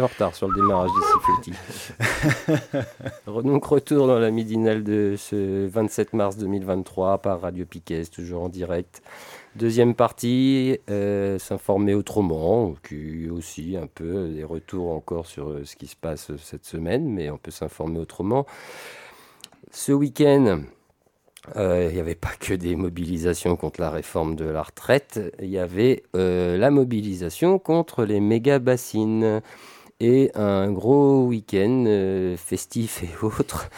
En retard sur le démarrage des Siffletti. Donc retour dans la midinale de ce 27 mars 2023 par Radio Piquet, toujours en direct. Deuxième partie, euh, s'informer autrement, qui aussi un peu des retours encore sur euh, ce qui se passe cette semaine, mais on peut s'informer autrement. Ce week-end, euh, il n'y avait pas que des mobilisations contre la réforme de la retraite, il y avait la mobilisation contre les méga bassines et un gros week-end euh, festif et autres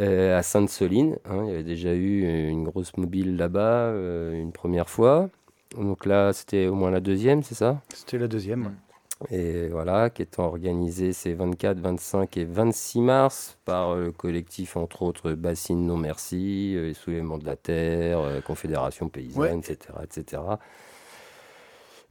euh, à Sainte-Soline. Hein. il y avait déjà eu une grosse mobile là-bas euh, une première fois. Donc là, c'était au moins la deuxième, c'est ça? C'était la deuxième. Et voilà, qui est organisée ces 24, 25 et 26 mars par le collectif, entre autres, Bassine Non Merci, les Soulèvements de la Terre, Confédération Paysanne, etc., etc.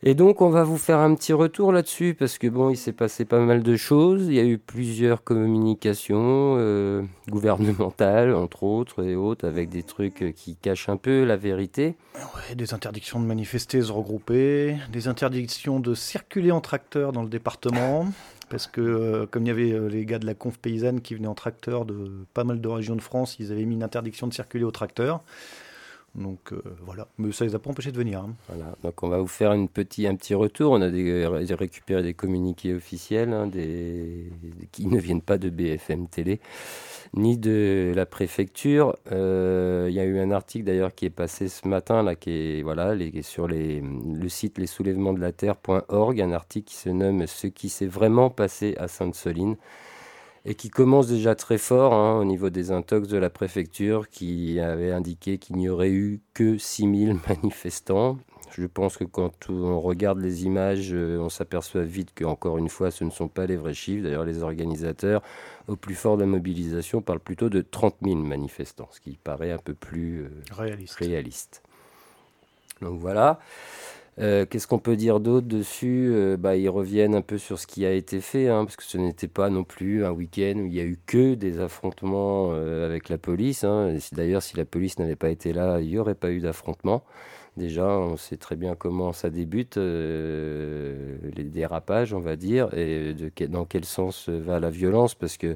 Et donc, on va vous faire un petit retour là-dessus parce que bon, il s'est passé pas mal de choses. Il y a eu plusieurs communications euh, gouvernementales, entre autres, et autres, avec des trucs qui cachent un peu la vérité. Ouais, des interdictions de manifester, se regrouper, des interdictions de circuler en tracteur dans le département. Parce que, euh, comme il y avait euh, les gars de la conf paysanne qui venaient en tracteur de pas mal de régions de France, ils avaient mis une interdiction de circuler au tracteur. Donc euh, voilà, mais ça les a pas empêchés de venir. Hein. Voilà, donc on va vous faire une petit, un petit retour. On a des, récupéré des communiqués officiels hein, qui ne viennent pas de BFM Télé ni de la préfecture. Euh, il y a eu un article d'ailleurs qui est passé ce matin là, qui est voilà, sur le site les un article qui se nomme Ce qui s'est vraiment passé à Sainte-Soline et qui commence déjà très fort hein, au niveau des intox de la préfecture qui avait indiqué qu'il n'y aurait eu que 6000 manifestants. Je pense que quand on regarde les images, euh, on s'aperçoit vite qu'encore une fois, ce ne sont pas les vrais chiffres. D'ailleurs, les organisateurs, au plus fort de la mobilisation, parlent plutôt de 30 000 manifestants, ce qui paraît un peu plus euh, réaliste. réaliste. Donc voilà. Euh, qu'est-ce qu'on peut dire d'autre dessus? Euh, bah, Ils reviennent un peu sur ce qui a été fait, hein, parce que ce n'était pas non plus un week-end où il y a eu que des affrontements euh, avec la police. Hein. D'ailleurs, si la police n'avait pas été là, il n'y aurait pas eu d'affrontement. Déjà, on sait très bien comment ça débute, les dérapages, on va dire, et dans quel sens va la violence, parce que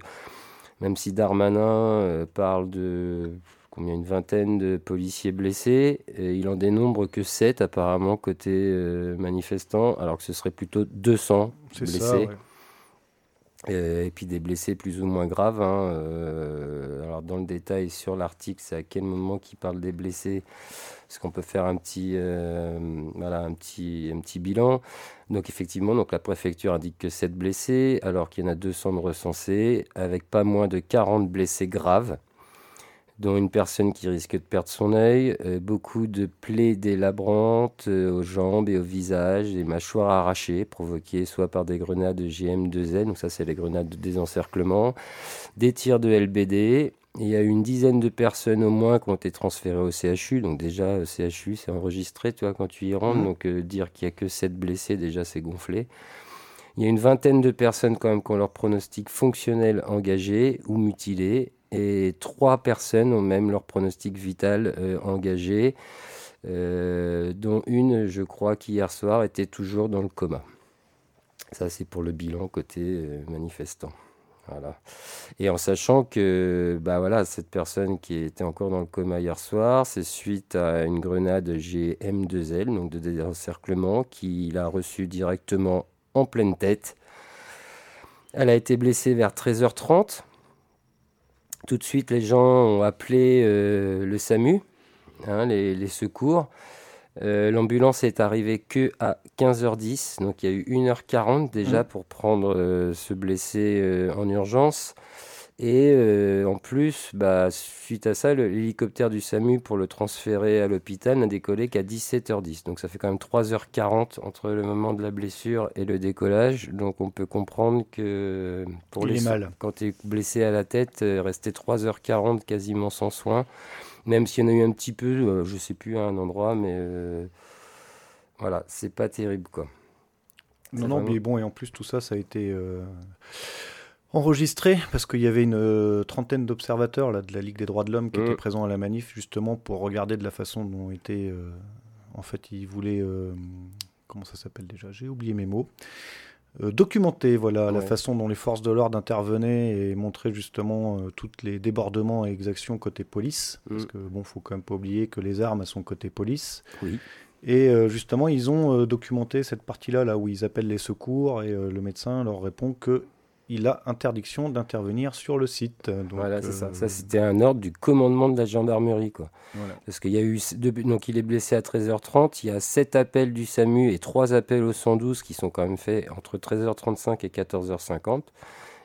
même si Darmanin parle de combien une vingtaine de policiers blessés. Et il en dénombre que 7 apparemment côté euh, manifestants, alors que ce serait plutôt 200 blessés. Et, puis des blessés plus ou moins graves. Hein, euh, alors dans le détail sur l'article, c'est à quel moment qu'il parle des blessés Est-ce qu'on peut faire un petit, euh, voilà, un petit, un petit bilan. Donc effectivement, donc la préfecture indique que 7 blessés, alors qu'il y en a 200 de recensés, avec pas moins de 40 blessés graves dont une personne qui risque de perdre son œil, euh, beaucoup de plaies délabrantes euh, aux jambes et au visage, des mâchoires arrachées provoquées soit par des grenades de GM2N, donc ça c'est les grenades de désencerclement, des tirs de LBD. Il y a une dizaine de personnes au moins qui ont été transférées au CHU, donc déjà CHU c'est enregistré, tu vois, quand tu y rentres, mmh. donc euh, dire qu'il n'y a que 7 blessés, déjà c'est gonflé. Il y a une vingtaine de personnes quand même qui ont leur pronostic fonctionnel engagé ou mutilé et trois personnes ont même leur pronostic vital euh, engagé, euh, dont une, je crois, qui hier soir était toujours dans le coma. Ça, c'est pour le bilan côté euh, manifestant. Voilà. Et en sachant que bah voilà, cette personne qui était encore dans le coma hier soir, c'est suite à une grenade GM2L, donc de désencerclement, qu'il a reçu directement en pleine tête. Elle a été blessée vers 13h30. Tout de suite, les gens ont appelé euh, le SAMU, hein, les, secours. L'ambulance est arrivée que à 15h10, donc il y a eu 1h40 déjà mmh. pour prendre ce blessé en urgence. Et euh, en plus, bah, suite à ça, l'hélicoptère du SAMU pour le transférer à l'hôpital n'a décollé qu'à 17h10. Donc ça fait quand même 3h40 entre le moment de la blessure et le décollage. Donc on peut comprendre que pour les mal. quand tu es blessé à la tête, euh, rester 3h40 quasiment sans soin. Même s'il y en a eu un petit peu, euh, je sais plus à un endroit, mais voilà, c'est pas terrible quoi. Non, non, mais bon, et en plus tout ça, ça a été enregistré parce qu'il y avait une euh, trentaine d'observateurs de la Ligue des droits de l'homme qui étaient mmh. présents à la manif justement pour regarder de la façon dont était euh, en fait ils voulaient euh, comment ça s'appelle déjà? J'ai oublié mes mots documenter voilà la façon dont les forces de l'ordre intervenaient et montrer justement tous les débordements et exactions côté police parce mmh. que bon faut quand même pas oublier que les armes sont côté police oui. Et justement, ils ont documenté cette partie-là, là où ils appellent les secours, et le médecin leur répond que il a interdiction d'intervenir sur le site. voilà, c'est ça. Ça, euh, c'était un ordre du commandement de la gendarmerie. Quoi. Parce qu'il y a eu. Donc, il est blessé à 13h30. Il y a 7 appels du SAMU et 3 appels au 112 qui sont quand même faits entre 13h35 et 14h50.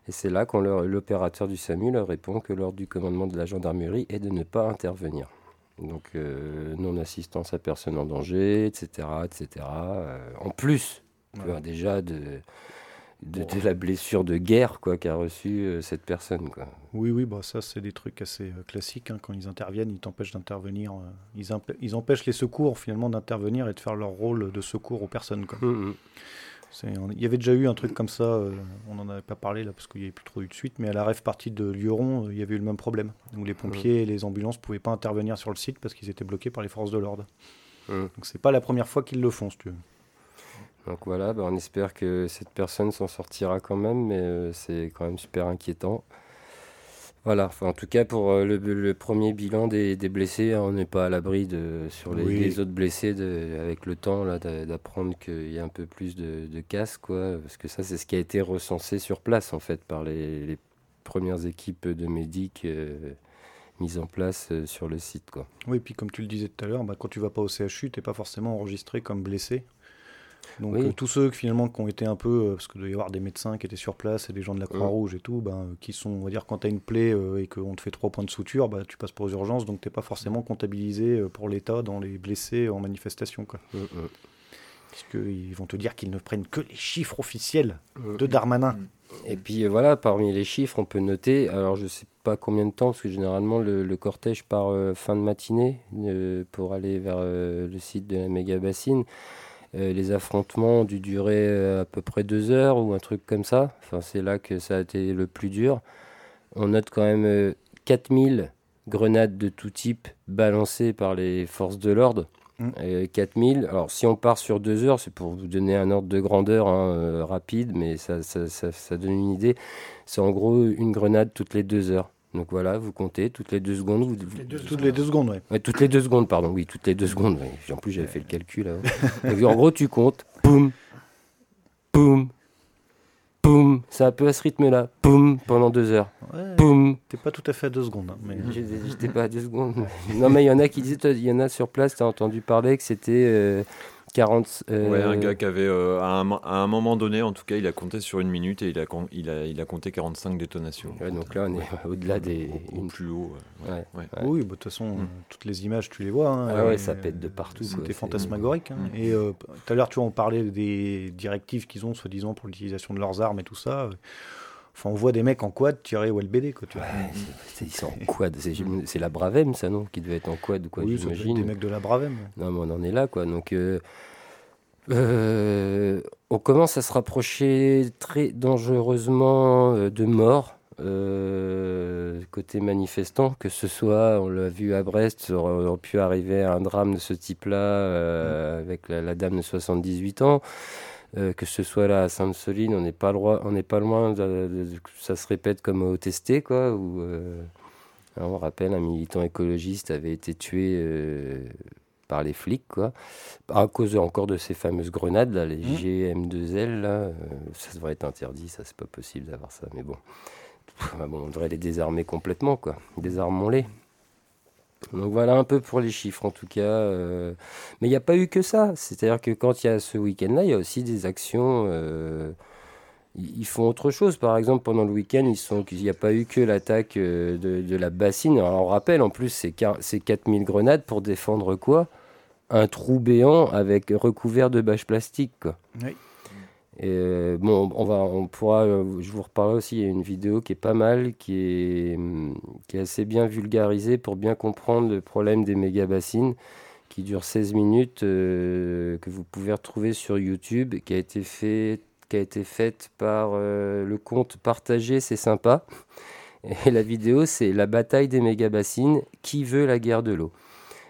Et c'est là quand l'opérateur du SAMU leur répond que l'ordre du commandement de la gendarmerie est de ne pas intervenir. Donc, euh, non-assistance à personne en danger, etc. etc. Euh, en plus, déjà de de, la blessure de guerre quoi qu'a reçu euh, cette personne quoi. Oui oui bah ça c'est des trucs assez euh, classiques hein. quand ils interviennent ils t'empêchent d'intervenir euh, ils, ils, empêchent les secours finalement d'intervenir et de faire leur rôle de secours aux personnes quoi. Hum, hum. Il y avait déjà eu un truc comme ça, on n'en avait pas parlé là parce qu'il n'y avait plus trop eu de suite, mais à la rêve partie de Lyon, il y avait eu le même problème, où les pompiers et les ambulances ne pouvaient pas intervenir sur le site parce qu'ils étaient bloqués par les forces de l'ordre. Hum. Donc c'est pas la première fois qu'ils le font, si tu veux. Donc voilà, ben, on espère que cette personne s'en sortira quand même, mais euh, c'est quand même super inquiétant. Voilà, en tout cas pour euh, le, premier bilan des, blessés, hein, on n'est pas à l'abri de sur les, autres blessés avec le temps d'apprendre qu'il y a un peu plus de, de casse, quoi, parce que ça c'est ce qui a été recensé sur place en fait par les, premières équipes de médics euh, mises en place sur le site, quoi. Oui, et puis comme tu le disais tout à l'heure, bah, quand tu vas pas au CHU, tu n'es pas forcément enregistré comme blessé. Donc euh, tous ceux finalement qui ont été un peu, euh, parce qu'il doit y avoir des médecins qui étaient sur place et des gens de la Croix-Rouge et tout, ben, euh, qui sont, on va dire, quand tu as une plaie et qu'on te fait trois points de suture, bah, tu passes pour les urgences, donc tu n'es pas forcément comptabilisé pour l'État dans les blessés en manifestation. Quoi. Puisqu'ils vont te dire qu'ils ne prennent que les chiffres officiels de Darmanin. Et puis voilà, parmi les chiffres, on peut noter, alors je sais pas combien de temps, parce que généralement le, cortège part fin de matinée pour aller vers le site de la méga bassine. Euh, les affrontements ont dû durer euh, à peu près deux heures ou un truc comme ça. Enfin, c'est là que ça a été le plus dur. On note quand même 4000 euh, grenades de tout type balancées par les forces de l'ordre. 4000. Mmh. Alors, si on part sur deux heures, c'est pour vous donner un ordre de grandeur hein, rapide, mais ça, ça, ça, donne une idée. C'est en gros une grenade toutes les deux heures. Donc voilà, vous comptez toutes les deux secondes. Vous... toutes les deux secondes, oui. toutes les deux secondes, pardon. Oui, toutes les deux secondes. En plus, j'avais fait le calcul. Là. en gros, tu comptes. Boum, boum, boum. C'est un peu à ce rythme-là. Boum, pendant deux heures. Ouais, boum. T'es pas tout à fait à deux secondes. Hein, mais... J'étais pas à deux secondes. non, mais il y en a qui disaient, il y en a sur place, tu as entendu parler que c'était. Euh, 40. Euh, ouais, un gars qui avait, euh, à, un, moment donné, en tout cas, il a compté sur une minute et il a, il a, il a compté 45 détonations. donc là, on est au-delà des. Au, plus haut. Ouais. Oui, bah, de toute façon, mm. toutes les images, tu les vois. Hein, ah ouais, ça pète de partout. C'était fantasmagorique. Hein. Mm. Et euh, tout à l'heure, tu vois, on parlait des directives qu'ils ont, soi-disant, pour l'utilisation de leurs armes et tout ça. Enfin, on voit des mecs en quad tirer ou LBD. Quoi, tu vois. ils sont en quad. C'est la Bravem, ça, non Qui devait être en quad, quoi, oui, j'imagine. des mecs de la Bravem. Non, mais on en est là, quoi. Donc, euh, euh, on commence à se rapprocher très dangereusement euh, de mort. côté manifestant, que ce soit, on l'a vu à Brest, ça aurait, pu arriver à un drame de ce type-là avec la, dame de 78 ans. Euh, que ce soit là à Sainte-Soline, on n'est pas, pas loin de, que ça se répète comme au Testé, quoi. Où, euh, on rappelle, un militant écologiste avait été tué euh, par les flics, quoi, à cause encore de ces fameuses grenades, là, les mmh. GM2L, là, ça devrait être interdit, ça c'est pas possible d'avoir ça, mais bon. bon, on devrait les désarmer complètement, quoi. Désarmons-les. Donc voilà un peu pour les chiffres en tout cas. Euh. Mais il n'y a pas eu que ça. C'est-à-dire que quand il y a ce week-end-là, il y a aussi des actions. Euh, ils font autre chose. Par exemple, pendant le week-end, il n'y a pas eu que l'attaque euh, de, la bassine. Alors, on rappelle, en plus, c'est 4000 grenades pour défendre quoi? Un trou béant avec recouvert de bâches plastiques. Oui. Euh, bon, on, va, on pourra, euh, je vous reparlerai aussi, il y a une vidéo qui est pas mal, qui est, hum, qui est assez bien vulgarisée pour bien comprendre le problème des méga bassines, qui dure 16 minutes, que vous pouvez retrouver sur YouTube, qui a été fait qui a été faite par euh, le compte Partagé, c'est sympa. Et la vidéo, c'est la bataille des méga bassines. Qui veut la guerre de l'eau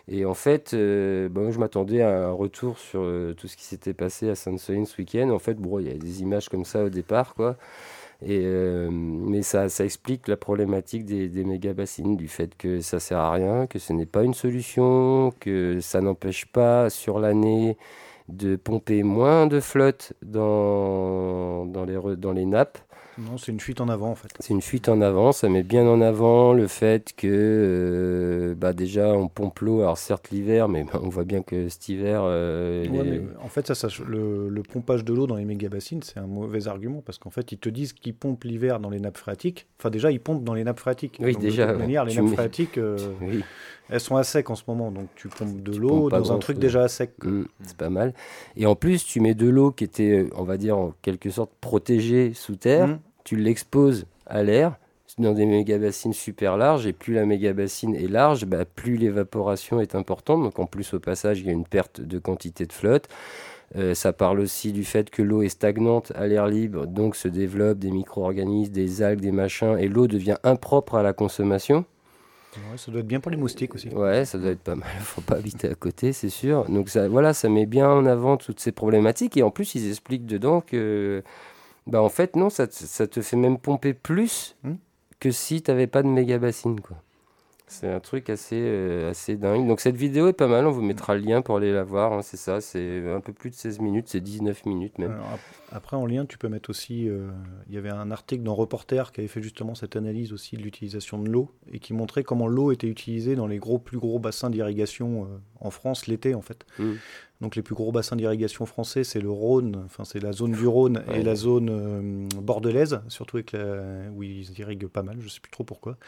Et en fait, euh, bon, je m'attendais à un retour sur euh, tout ce qui s'était passé à Sainte-Soline ce week-end. En fait, il y a des images comme ça au départ, quoi. Et, mais ça, ça, explique la problématique des, des méga bassines, du fait que ça sert à rien, que ce n'est pas une solution, que ça n'empêche pas sur l'année de pomper moins de flotte dans, dans, les, dans les nappes. Non, c'est une fuite en avant en fait. C'est une fuite en avant, ça met bien en avant le fait que euh, bah déjà on pompe l'eau, alors certes l'hiver, mais on voit bien que cet hiver. Euh, en fait, ça, ça le, pompage de l'eau dans les méga bassines, c'est un mauvais argument parce qu'en fait ils te disent qu'ils pompent l'hiver dans les nappes phréatiques. Enfin, déjà ils pompent dans les nappes phréatiques. Oui, déjà. De toute manière, les nappes phréatiques. Euh, oui elles sont à sec en ce moment, donc tu pompes de l'eau dans un truc déjà à sec. Mmh, c'est pas mal. Et en plus, tu mets de l'eau qui était, euh, on va dire, en quelque sorte protégée sous terre, mmh. tu l'exposes à l'air dans des méga-bassines super larges, et plus la méga-bassine est large, bah, plus l'évaporation est importante. Donc en plus, au passage, il y a une perte de quantité de flotte. Euh, ça parle aussi du fait que l'eau est stagnante à l'air libre, donc se développent des micro-organismes, des algues, des machins, et l'eau devient impropre à la consommation ça doit être bien pour les moustiques aussi. Ouais, ça doit être pas mal. Il faut pas habiter à côté, c'est sûr. Donc ça, voilà, ça met bien en avant toutes ces problématiques. Et en plus, ils expliquent dedans que, bah en fait, non, ça, ça te fait même pomper plus hmm. que si tu n'avais pas de méga bassine, quoi. C'est un truc assez, euh, assez dingue. Donc cette vidéo est pas mal, on vous mettra le lien pour aller la voir. Hein, c'est ça, c'est un peu plus de 16 minutes, c'est 19 minutes même. après en lien, tu peux mettre aussi, euh, il y avait un article dans Reporter qui avait fait justement cette analyse aussi de l'utilisation de l'eau et qui montrait comment l'eau était utilisée dans les gros, plus gros bassins d'irrigation euh, en France l'été en fait. Mmh. Donc les plus gros bassins d'irrigation français, c'est le Rhône, enfin c'est la zone du Rhône et la zone bordelaise, surtout avec où ils irriguent pas mal, je sais plus trop pourquoi.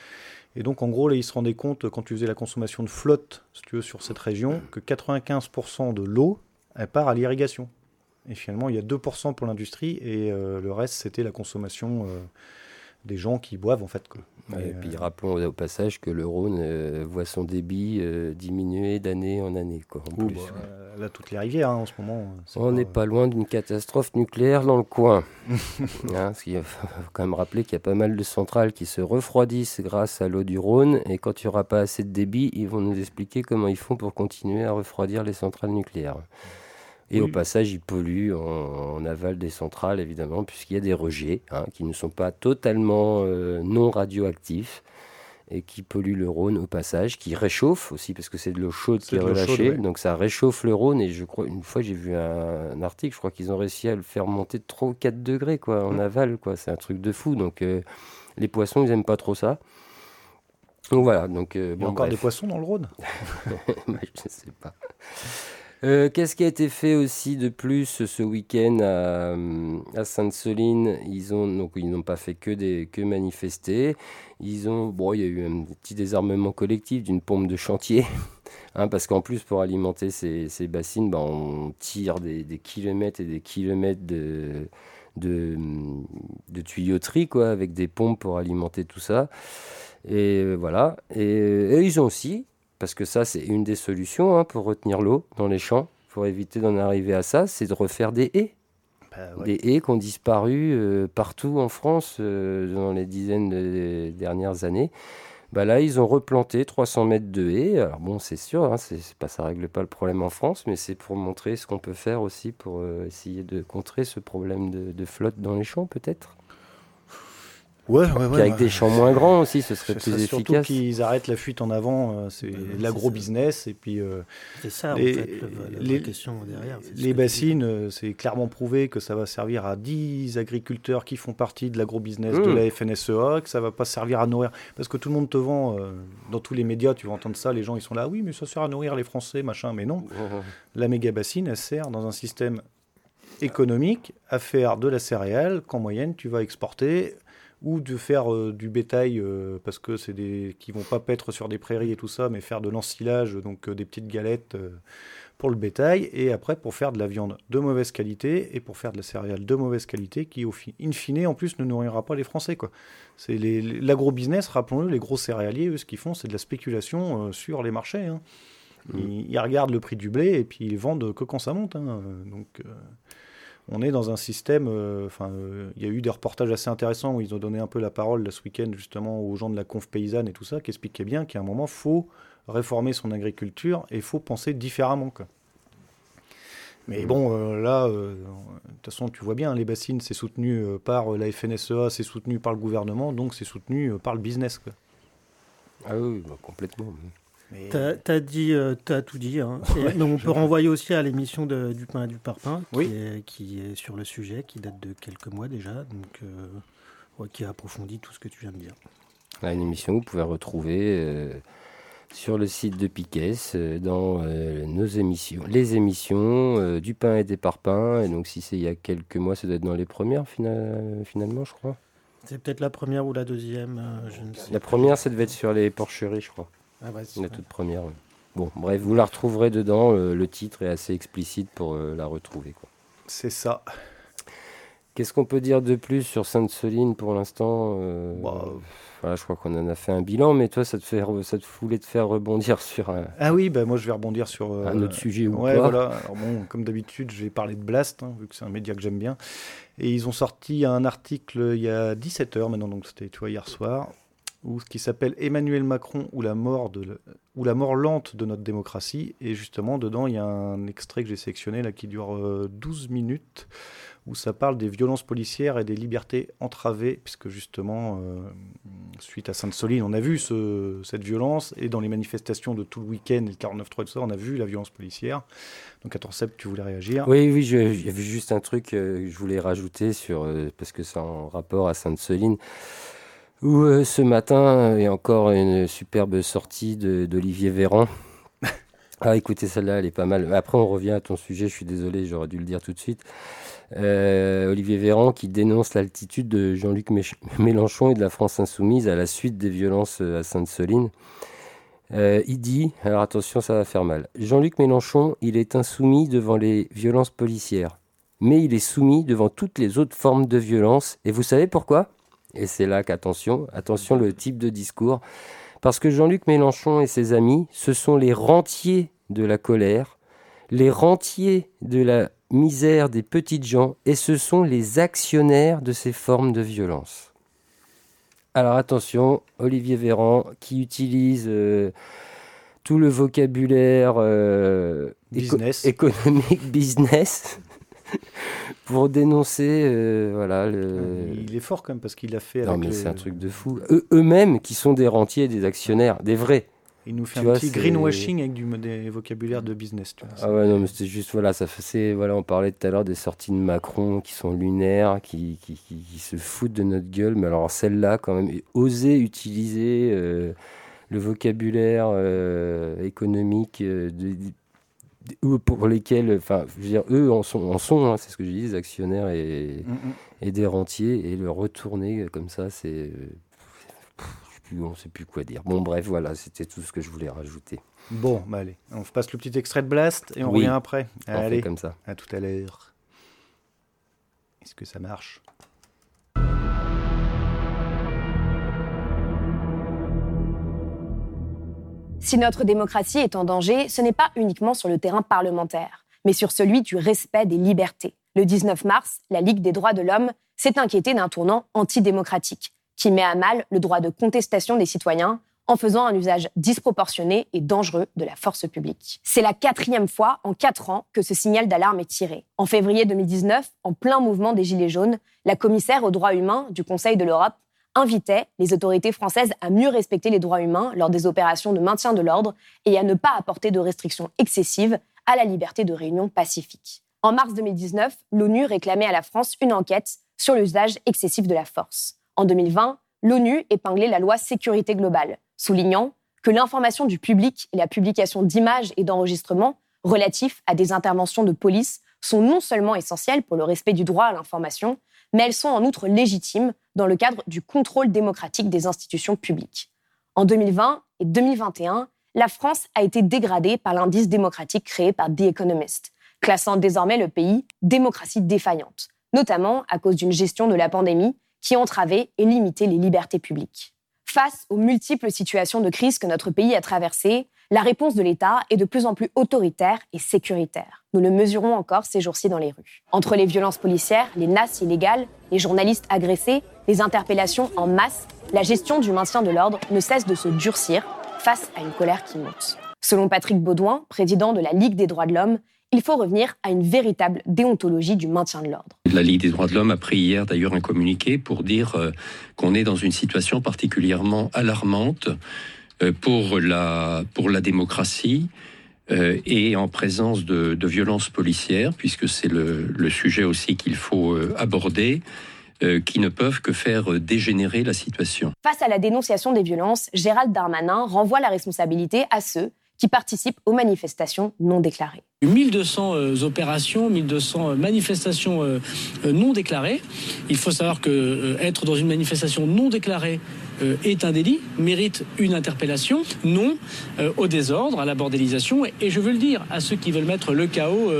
Et donc, en gros, là, ils se rendaient compte, quand tu faisais la consommation de flotte, si tu veux, sur cette région, que 95% de l'eau, elle part à l'irrigation. Et finalement, il y a 2% pour l'industrie, et euh, le reste, c'était la consommation euh, des gens qui boivent, en fait. Quoi et puis rappelons au passage que le Rhône euh, voit son débit euh, diminuer d'année en année. Quoi, bah, là, toutes les rivières hein, en ce moment. On n'est pas... loin d'une catastrophe nucléaire dans le coin. hein, il faut quand même rappeler qu'il y a pas mal de centrales qui se refroidissent grâce à l'eau du Rhône. Et quand il n'y aura pas assez de débit, ils vont nous expliquer comment ils font pour continuer à refroidir les centrales nucléaires. Et au passage, ils polluent en, aval des centrales, évidemment, puisqu'il y a des rejets hein, qui ne sont pas totalement euh, non radioactifs et qui polluent le Rhône au passage, qui réchauffent aussi, parce que c'est de l'eau chaude qui est, relâchée, donc ça réchauffe le Rhône. Et je crois, une fois, j'ai vu un, article, je crois qu'ils ont réussi à le faire monter de 3 ou 4 degrés quoi, en mmh. aval. quoi. C'est un truc de fou. Donc euh, les poissons, ils n'aiment pas trop ça. Donc voilà. Donc, euh, Il y a encore des poissons dans le Rhône? Je ne sais pas. Euh, qu'est-ce qui a été fait aussi de plus ce week-end à, Sainte-Soline? Ils donc ils n'ont pas fait que que manifester. Ils ont bon, il y a eu un petit désarmement collectif d'une pompe de chantier. Hein, parce qu'en plus, pour alimenter ces, bassines, ben, on tire des, kilomètres et des kilomètres de, de, tuyauterie, quoi, avec des pompes pour alimenter tout ça. Et euh, voilà. et ils ont aussi parce que ça, c'est une des solutions hein, pour retenir l'eau dans les champs, pour éviter d'en arriver à ça, c'est de refaire des haies. Bah des haies qui ont disparu euh, partout en France euh, dans les dizaines de dernières années. Bah là, ils ont replanté 300 mètres de haies. Alors bon, c'est sûr, hein, c'est pas, ça règle pas le problème en France, mais c'est pour montrer ce qu'on peut faire aussi pour euh, essayer de contrer ce problème de, de flotte dans les champs, peut-être. Ouais, ouais, ouais. avec des champs moins grands aussi, ce serait plus efficace. Surtout qu'ils arrêtent la fuite en avant, euh, c'est l'agro-business et puis euh, C'est ça, Les- en fait, le- la les- question derrière. les bassines, euh, c'est clairement prouvé que ça va servir à 10 agriculteurs qui font partie de l'agro-business de Mmh. la FNSEA, que ça va pas servir à nourrir. Parce que tout le monde te vend, euh, dans tous les médias, tu vas entendre ça, les gens ils sont là, oui, mais ça sert à nourrir les Français, machin, mais non. La méga bassine, elle sert dans un système économique à faire de la céréale qu'en moyenne tu vas exporter ou de faire euh, du bétail euh, parce que c'est des qui vont pas paître sur des prairies et tout ça mais faire de l'ensilage donc euh, des petites galettes pour le bétail et après pour faire de la viande de mauvaise qualité et pour faire de la céréale de mauvaise qualité qui au fi- in fine en plus ne nourrira pas les français quoi. C'est les- l'agro-business, rappelons-le, les gros céréaliers eux ce qu'ils font c'est de la spéculation sur les marchés hein. Ils, ils regardent le prix du blé et puis ils vendent que quand ça monte. hein. Donc, on est dans un système. euh, Enfin, euh, il y a eu des reportages assez intéressants où ils ont donné un peu la parole là, ce week-end justement aux gens de la conf paysanne et tout ça, qui expliquaient bien qu'à un moment, faut réformer son agriculture et il faut penser différemment. quoi. Mais bon, euh, là, de toute façon, tu vois bien, les bassines, c'est soutenu par la FNSEA, c'est soutenu par le gouvernement, donc c'est soutenu par le business. Quoi. Ah oui, bah, complètement. Mais- T'as dit, euh, t'as tout dit. hein. Et donc on peut renvoyer aussi à l'émission de- du pain et du parpaing, qui, Oui. est, qui est sur le sujet, qui date de quelques mois déjà, donc euh, ouais, qui approfondit tout ce que tu viens de dire. Là, une émission que vous pouvez retrouver euh, sur le site de Piquet, euh, dans euh, nos émissions, les émissions euh, du pain et des parpaings. Et donc, si c'est il y a quelques mois, ça doit être dans les premières fina- finalement, je crois. C'est peut-être la première ou la deuxième, euh, je ne sais La première, ça devait être sur les porcheries, je crois. Ah La toute première. Bon, bref, vous la retrouverez dedans. euh, le titre est assez explicite pour euh, la retrouver. C'est ça. Qu'est-ce qu'on peut dire de plus sur Sainte-Soline pour l'instant euh, Bah, voilà, Je crois qu'on en a fait un bilan, mais toi, ça te, fait, ça te voulait te faire rebondir sur un, Ah oui, bah moi je vais rebondir sur euh, un autre sujet ou Ouais, pas. voilà. Alors bon, comme d'habitude, je vais parler de Blast, hein, vu que c'est un média que j'aime bien. Et ils ont sorti un article il y a 17 heures maintenant, donc c'était tu vois, hier soir, où, qui s'appelle Emmanuel Macron ou la, mort de ou la mort lente de notre démocratie. Et justement, dedans, il y a un extrait que j'ai sélectionné là, qui dure euh, 12 minutes, où ça parle des violences policières et des libertés entravées, puisque justement, euh, suite à Sainte-Soline, on a vu ce- cette violence, et dans les manifestations de tout le week-end, le 49-3 et tout ça, on a vu la violence policière. Donc, attends, Seb, tu voulais réagir? Oui, oui, il y juste un truc euh, que je voulais rajouter sur, euh, parce que c'est en rapport à Sainte-Soline, où euh, ce matin, il y a encore une superbe sortie d'Olivier Véran. ah, écoutez, celle-là, elle est pas mal. Après, on revient à ton sujet, je suis désolé, j'aurais dû le dire tout de suite. Euh, Olivier Véran qui dénonce l'altitude de Jean-Luc Mélenchon et de la France insoumise à la suite des violences euh, à Sainte-Soline. Euh, il dit, alors attention, ça va faire mal. Jean-Luc Mélenchon, il est insoumis devant les violences policières, mais il est soumis devant toutes les autres formes de violence. Et vous savez pourquoi? Et c'est là qu'attention, attention le type de discours. Parce que Jean-Luc Mélenchon et ses amis, ce sont les rentiers de la colère, les rentiers de la misère des petites gens, et ce sont les actionnaires de ces formes de violence. Alors attention, Olivier Véran qui utilise euh, tout le vocabulaire euh, éco- économique, business, pour dénoncer, euh, voilà, le... Il est fort quand même, parce qu'il a fait Non avec mais c'est un truc de fou. Eux- Eux-mêmes qui sont des rentiers, des actionnaires, des vrais. Il nous fait Tu un vois, petit greenwashing avec du, des vocabulaires de business. Tu vois. Ah ouais, non, mais c'était juste, voilà, ça faisait, voilà, on parlait tout à l'heure des sorties de Macron qui sont lunaires, qui, qui, qui- qui se foutent de notre gueule, mais alors celle-là, quand même, oser utiliser euh, le vocabulaire euh, économique euh, de- pour lesquels, enfin, je veux dire, eux en sont, en sont hein, c'est ce que je dis, des actionnaires et, et des rentiers, et le retourner comme ça, c'est. on ne sait plus quoi dire. Bon, bref, voilà, c'était tout ce que je voulais rajouter. Bon, bah allez, on passe le petit extrait de Blast et on Oui. revient après. On fait Allez, comme ça. à tout à l'heure. Est-ce que ça marche? Si notre démocratie est en danger, ce n'est pas uniquement sur le terrain parlementaire, mais sur celui du respect des libertés. Le 19 mars, la Ligue des droits de l'homme s'est inquiétée d'un tournant antidémocratique qui met à mal le droit de contestation des citoyens en faisant un usage disproportionné et dangereux de la force publique. C'est la quatrième fois en quatre ans que ce signal d'alarme est tiré. En février 2019, en plein mouvement des Gilets jaunes, la commissaire aux droits humains du Conseil de l'Europe invitait les autorités françaises à mieux respecter les droits humains lors des opérations de maintien de l'ordre et à ne pas apporter de restrictions excessives à la liberté de réunion pacifique. En mars 2019, l'ONU réclamait à la France une enquête sur l'usage excessif de la force. En 2020, l'ONU épinglait la loi sécurité globale, soulignant que l'information du public et la publication d'images et d'enregistrements relatifs à des interventions de police sont non seulement essentielles pour le respect du droit à l'information, mais elles sont en outre légitimes dans le cadre du contrôle démocratique des institutions publiques. En 2020 et 2021, la France a été dégradée par l'indice démocratique créé par The Economist, classant désormais le pays démocratie défaillante, notamment à cause d'une gestion de la pandémie qui entravait et limitait les libertés publiques. Face aux multiples situations de crise que notre pays a traversées, la réponse de l'État est de plus en plus autoritaire et sécuritaire. Nous le mesurons encore ces jours-ci dans les rues. Entre les violences policières, les nasses illégales, les journalistes agressés, les interpellations en masse, la gestion du maintien de l'ordre ne cesse de se durcir face à une colère qui monte. Selon Patrick Baudouin, président de la Ligue des droits de l'homme, il faut revenir à une véritable déontologie du maintien de l'ordre. La Ligue des droits de l'homme a pris hier d'ailleurs un communiqué pour dire euh, qu'on est dans une situation particulièrement alarmante pour la, pour la démocratie euh, et en présence de, de violences policières, puisque c'est le, le, sujet aussi qu'il faut aborder qui ne peuvent que faire dégénérer la situation. Face à la dénonciation des violences, Gérald Darmanin renvoie la responsabilité à ceux qui participent aux manifestations non déclarées. 1200 euh, opérations, 1200 euh, manifestations euh, non déclarées. Il faut savoir que être dans une manifestation non déclarée est un délit, mérite une interpellation, non au désordre, à la bordélisation. Et je veux le dire à ceux qui veulent mettre le chaos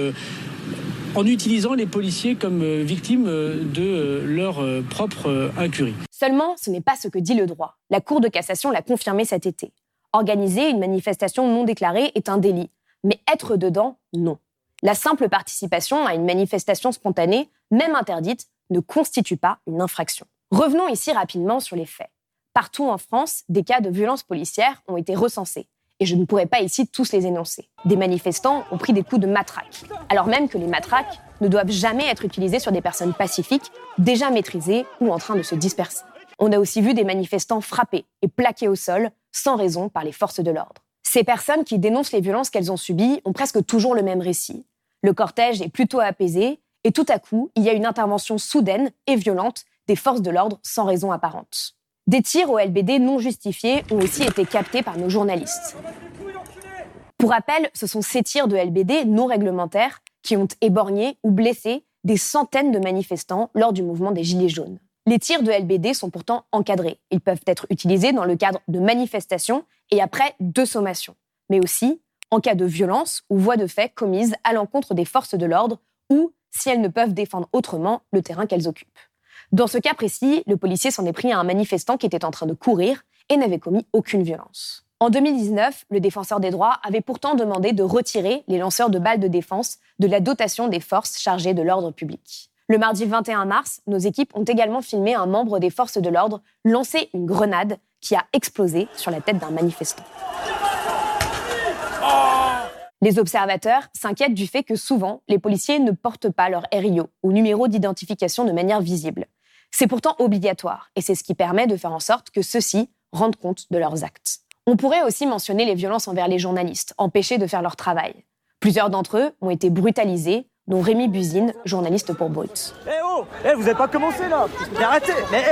en utilisant les policiers comme victimes de leur propre incurie. Seulement, ce n'est pas ce que dit le droit. La Cour de cassation l'a confirmé cet été. Organiser une manifestation non déclarée est un délit, mais être dedans, non. La simple participation à une manifestation spontanée, même interdite, ne constitue pas une infraction. Revenons ici rapidement sur les faits. Partout en France, des cas de violences policières ont été recensés, et je ne pourrais pas ici tous les énoncer. Des manifestants ont pris des coups de matraque, alors même que les matraques ne doivent jamais être utilisées sur des personnes pacifiques, déjà maîtrisées ou en train de se disperser. On a aussi vu des manifestants frappés et plaqués au sol sans raison par les forces de l'ordre. Ces personnes qui dénoncent les violences qu'elles ont subies ont presque toujours le même récit. Le cortège est plutôt apaisé et tout à coup, il y a une intervention soudaine et violente des forces de l'ordre sans raison apparente. Des tirs au LBD non justifiés ont aussi été captés par nos journalistes. Pour rappel, ce sont ces tirs de LBD non réglementaires qui ont éborgné ou blessé des centaines de manifestants lors du mouvement des Gilets jaunes. Les tirs de LBD sont pourtant encadrés. Ils peuvent être utilisés dans le cadre de manifestations et après deux sommations, mais aussi en cas de violence ou voie de fait commise à l'encontre des forces de l'ordre ou si elles ne peuvent défendre autrement le terrain qu'elles occupent. Dans ce cas précis, le policier s'en est pris à un manifestant qui était en train de courir et n'avait commis aucune violence. En 2019, le défenseur des droits avait pourtant demandé de retirer les lanceurs de balles de défense de la dotation des forces chargées de l'ordre public. Le mardi 21 mars, nos équipes ont également filmé un membre des forces de l'ordre lancer une grenade qui a explosé sur la tête d'un manifestant. Les observateurs s'inquiètent du fait que souvent, les policiers ne portent pas leur RIO ou numéro d'identification de manière visible. C'est pourtant obligatoire et c'est ce qui permet de faire en sorte que ceux-ci rendent compte de leurs actes. On pourrait aussi mentionner les violences envers les journalistes, empêchés de faire leur travail. Plusieurs d'entre eux ont été brutalisés dont Rémi Buzine, journaliste pour Brut. Eh oh Eh, vous n'avez pas commencé là Mais arrêtez Mais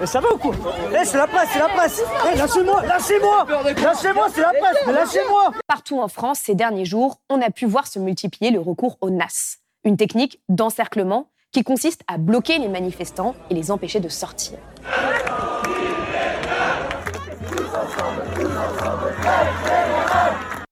eh Ça va ou quoi? Eh, c'est la presse, c'est la presse Eh, lâchez-moi Lâchez-moi Lâchez-moi, c'est la presse lâchez-moi Partout en France, ces derniers jours, on a pu voir se multiplier le recours au NAS, une technique d'encerclement qui consiste à bloquer les manifestants et les empêcher de sortir.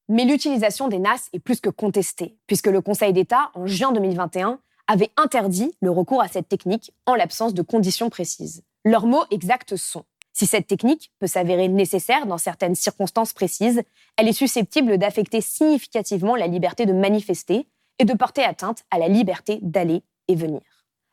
Mais l'utilisation des NAS est plus que contestée, puisque le Conseil d'État, en juin 2021, avait interdit le recours à cette technique en l'absence de conditions précises. Leurs mots exacts sont si cette technique peut s'avérer nécessaire dans certaines circonstances précises, elle est susceptible d'affecter significativement la liberté de manifester et de porter atteinte à la liberté d'aller et venir.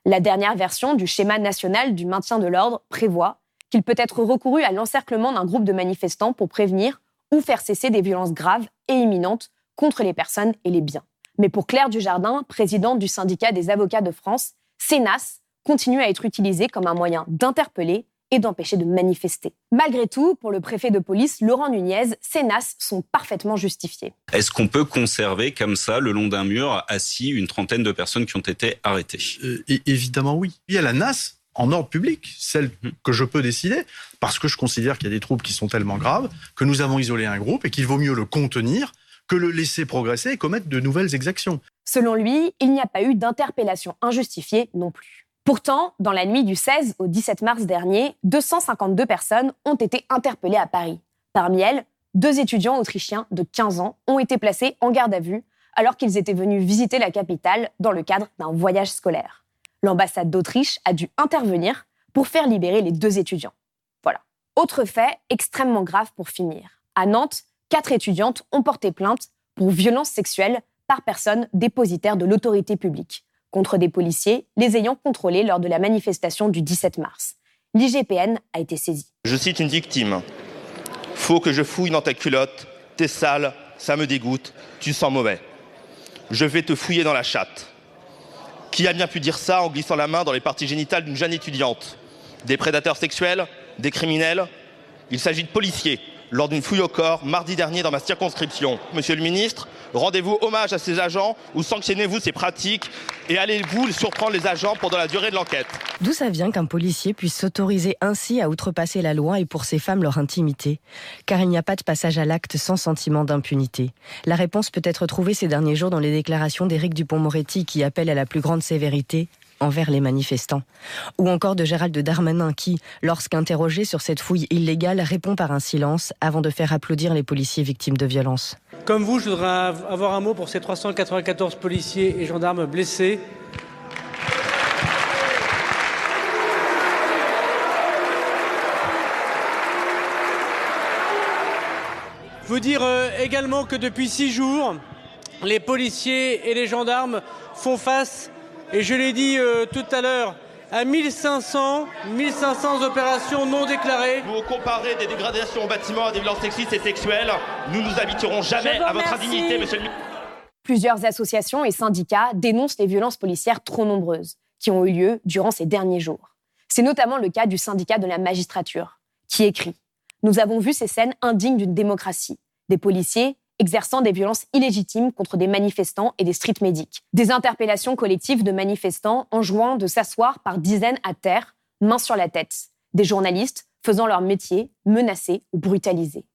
La dernière version du schéma national du maintien de l'ordre prévoit qu'il peut être recouru à l'encerclement d'un groupe de manifestants pour prévenir ou faire cesser des violences graves et imminentes contre les personnes et les biens. Mais pour Claire Dujardin, présidente du syndicat des avocats de France, CENAS continue à être utilisé comme un moyen d'interpeller et d'empêcher de manifester. Malgré tout, pour le préfet de police, Laurent Nunez, ces NAS sont parfaitement justifiées. Est-ce qu'on peut conserver comme ça, le long d'un mur, assis une trentaine de personnes qui ont été arrêtées? Euh, Évidemment oui. Il y a la NAS en ordre public, celle mmh. que je peux décider, parce que je considère qu'il y a des troubles qui sont tellement graves que nous avons isolé un groupe et qu'il vaut mieux le contenir que le laisser progresser et commettre de nouvelles exactions. Selon lui, il n'y a pas eu d'interpellation injustifiée non plus. Pourtant, dans la nuit du 16 au 17 mars dernier, 252 personnes ont été interpellées à Paris. Parmi elles, deux étudiants autrichiens de 15 ans ont été placés en garde à vue alors qu'ils étaient venus visiter la capitale dans le cadre d'un voyage scolaire. L'ambassade d'Autriche a dû intervenir pour faire libérer les deux étudiants. Voilà. Autre fait extrêmement grave pour finir. À Nantes, quatre étudiantes ont porté plainte pour violences sexuelles par personne dépositaire de l'autorité publique contre des policiers les ayant contrôlés lors de la manifestation du 17 mars. L'IGPN a été saisi. Je cite une victime. Faut que je fouille dans ta culotte, t'es sale, ça me dégoûte, tu sens mauvais. Je vais te fouiller dans la chatte. Qui a bien pu dire ça en glissant la main dans les parties génitales d'une jeune étudiante? Des prédateurs sexuels? Des criminels? Il s'agit de policiers lors d'une fouille au corps mardi dernier dans ma circonscription. Monsieur le ministre, rendez-vous hommage à ces agents ou sanctionnez-vous ces pratiques et allez-vous surprendre les agents pendant la durée de l'enquête. D'où ça vient qu'un policier puisse s'autoriser ainsi à outrepasser la loi et pour ces femmes leur intimité? Car il n'y a pas de passage à l'acte sans sentiment d'impunité. La réponse peut être trouvée ces derniers jours dans les déclarations d'Éric Dupont-Moretti qui appelle à la plus grande sévérité envers les manifestants. Ou encore de Gérald Darmanin qui, lorsqu'interrogé sur cette fouille illégale, répond par un silence avant de faire applaudir les policiers victimes de violences. Comme vous, je voudrais avoir un mot pour ces 394 policiers et gendarmes blessés. Vous dire euh, également que depuis six jours, les policiers et les gendarmes font face et je l'ai dit euh, tout à l'heure, à 1500, 1500 opérations non déclarées. Vous comparez des dégradations au bâtiment à des violences sexistes et sexuelles. Nous nous habituerons jamais à votre indignité, monsieur le ministre. Plusieurs associations et syndicats dénoncent les violences policières trop nombreuses qui ont eu lieu durant ces derniers jours. C'est notamment le cas du syndicat de la magistrature, qui écrit Nous avons vu ces scènes indignes d'une démocratie. Des policiers exerçant des violences illégitimes contre des manifestants et des street medics. Des interpellations collectives de manifestants enjoignant de s'asseoir par dizaines à terre, main sur la tête. Des journalistes faisant leur métier menacés ou brutalisés.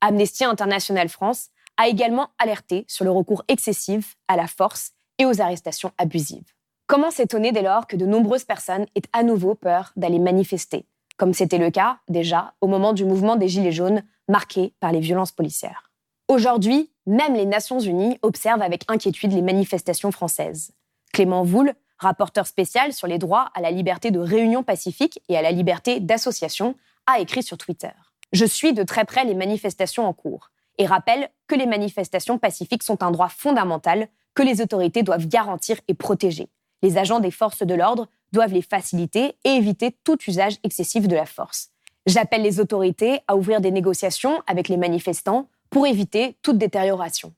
Amnesty International France a également alerté sur le recours excessif à la force et aux arrestations abusives. Comment s'étonner dès lors que de nombreuses personnes aient à nouveau peur d'aller manifester, comme c'était le cas déjà au moment du mouvement des Gilets jaunes marqué par les violences policières? Aujourd'hui, même les Nations Unies observent avec inquiétude les manifestations françaises. Clément Voul, rapporteur spécial sur les droits à la liberté de réunion pacifique et à la liberté d'association, a écrit sur Twitter. Je suis de très près les manifestations en cours et rappelle que les manifestations pacifiques sont un droit fondamental que les autorités doivent garantir et protéger. Les agents des forces de l'ordre doivent les faciliter et éviter tout usage excessif de la force. J'appelle les autorités à ouvrir des négociations avec les manifestants pour éviter toute détérioration.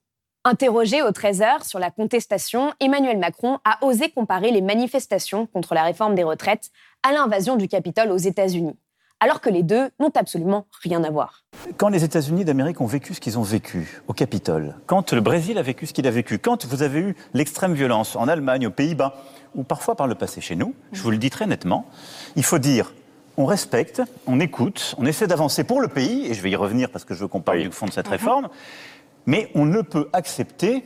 Interrogé au 13h sur la contestation, Emmanuel Macron a osé comparer les manifestations contre la réforme des retraites à l'invasion du Capitole aux États-Unis, alors que les deux n'ont absolument rien à voir. Quand les États-Unis d'Amérique ont vécu ce qu'ils ont vécu au Capitole, quand le Brésil a vécu ce qu'il a vécu, quand vous avez eu l'extrême violence en Allemagne, aux Pays-Bas, ou parfois par le passé chez nous, je vous le dis très nettement, il faut dire on respecte, on écoute, on essaie d'avancer pour le pays, et je vais y revenir parce que je veux qu'on parle du fond de cette mhm. réforme, mais on ne peut accepter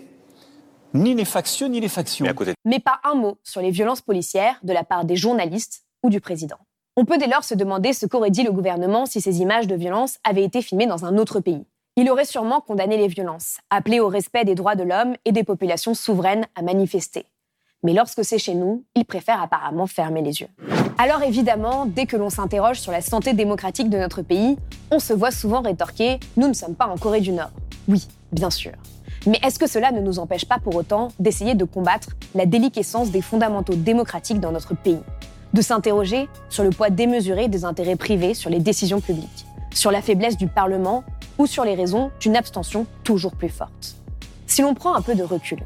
ni les factions ni les factions. Mais pas un mot sur les violences policières de la part des journalistes ou du président. On peut dès lors se demander ce qu'aurait dit le gouvernement si ces images de violence avaient été filmées dans un autre pays. Il aurait sûrement condamné les violences, appelé au respect des droits de l'homme et des populations souveraines à manifester. Mais lorsque c'est chez nous, il préfère apparemment fermer les yeux. Alors évidemment, dès que l'on s'interroge sur la santé démocratique de notre pays, on se voit souvent rétorquer ⁇ Nous ne sommes pas en Corée du Nord ⁇ Oui, bien sûr. Mais est-ce que cela ne nous empêche pas pour autant d'essayer de combattre la déliquescence des fondamentaux démocratiques dans notre pays? De s'interroger sur le poids démesuré des intérêts privés sur les décisions publiques, sur la faiblesse du Parlement ou sur les raisons d'une abstention toujours plus forte? Si l'on prend un peu de recul,